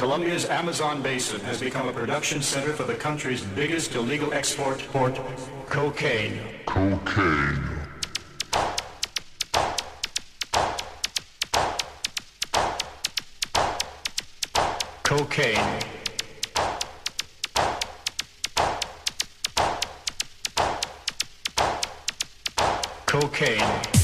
Colombia's Amazon basin has become a production center for the country's biggest illegal export port, cocaine. Cocaine. Cocaine. Cocaine. Cocaine.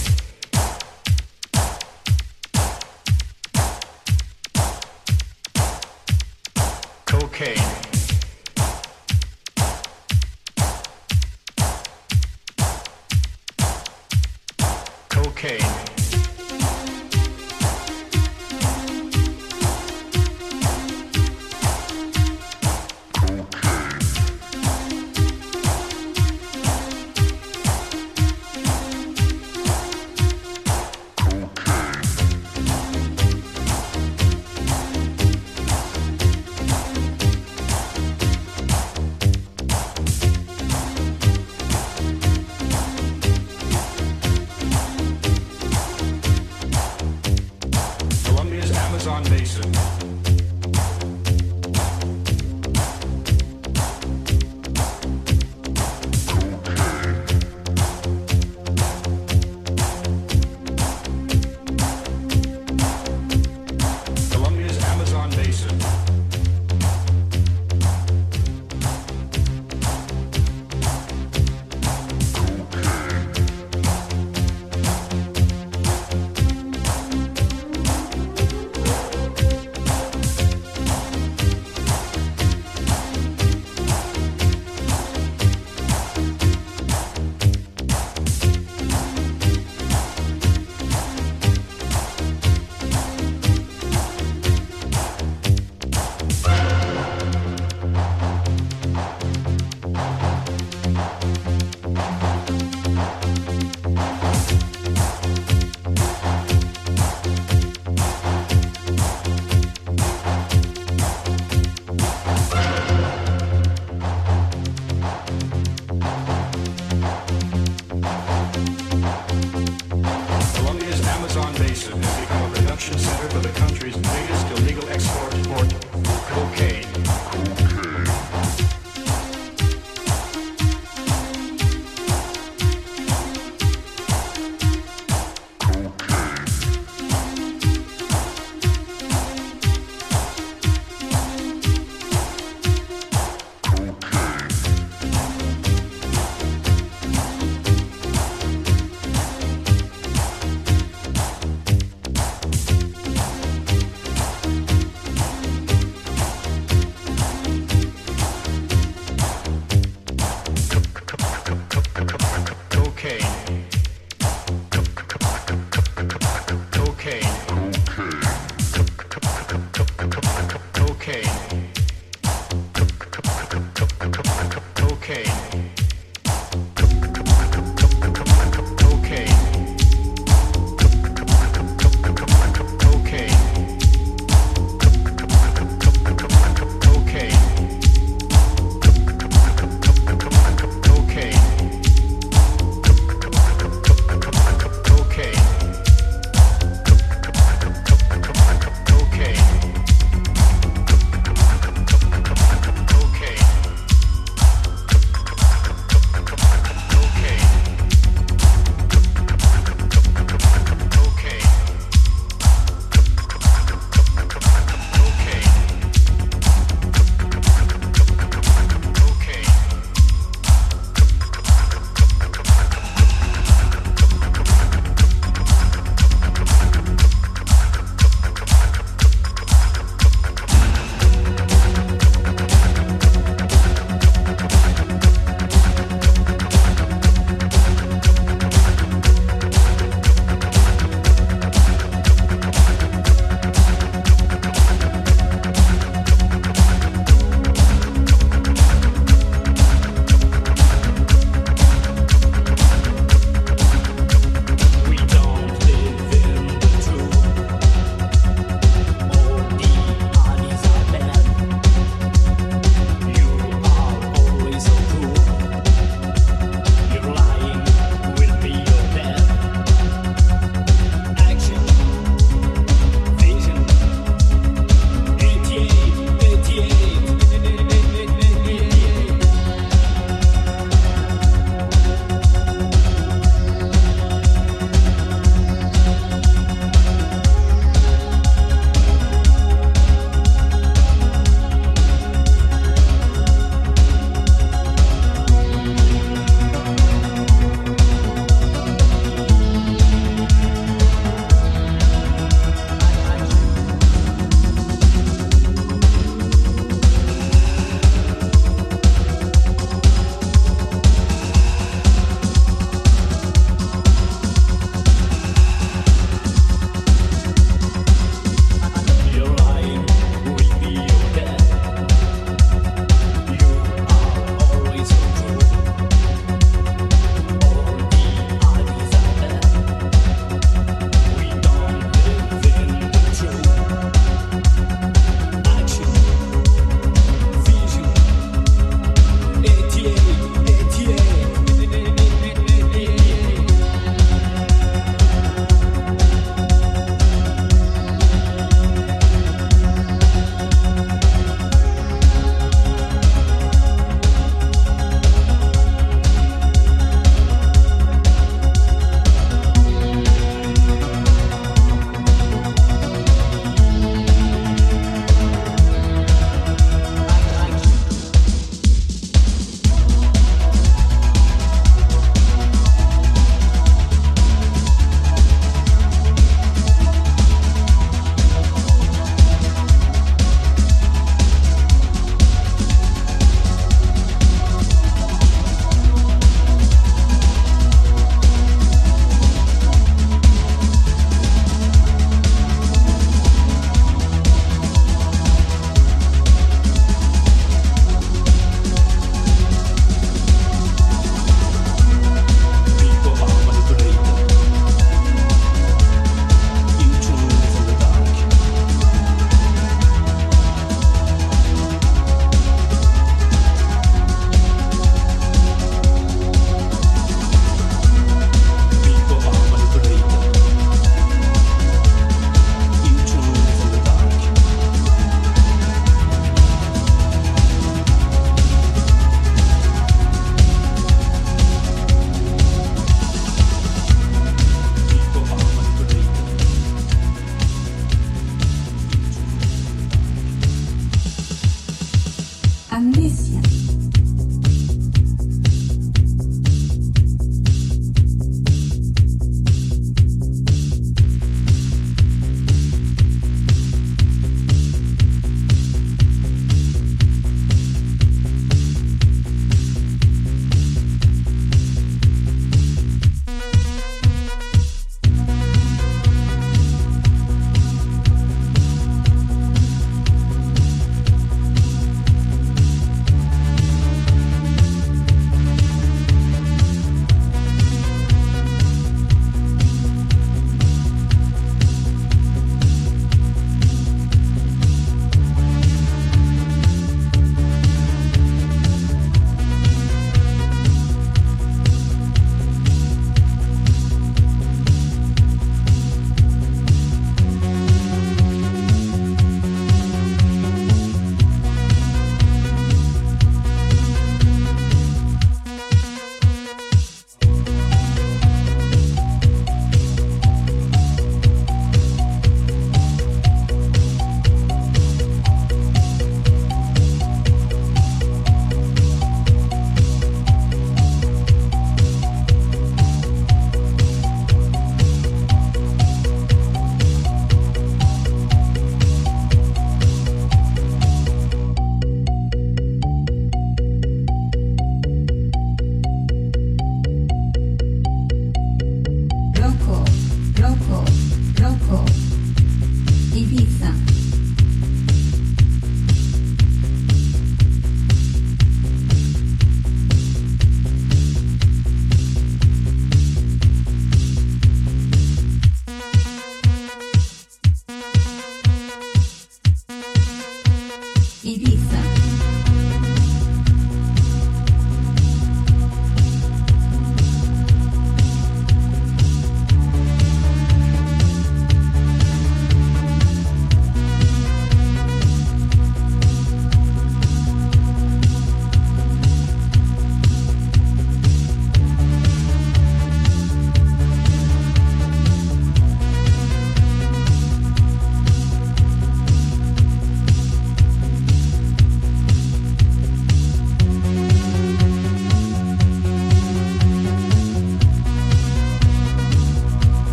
Cocaine.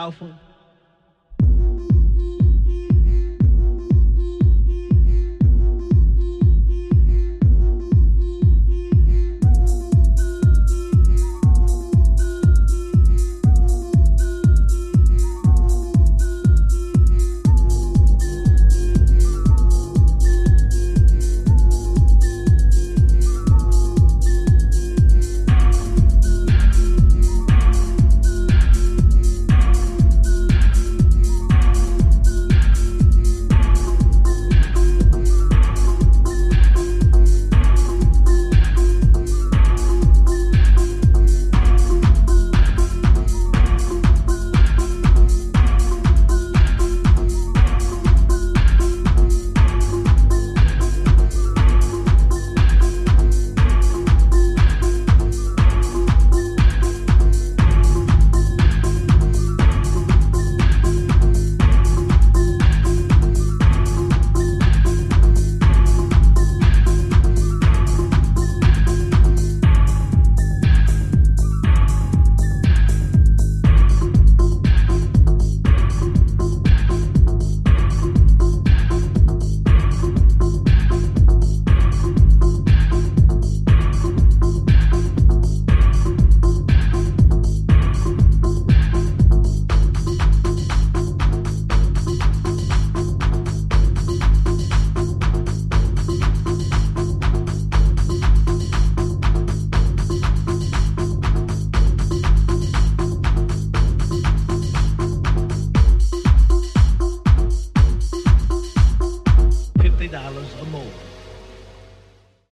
Alfa.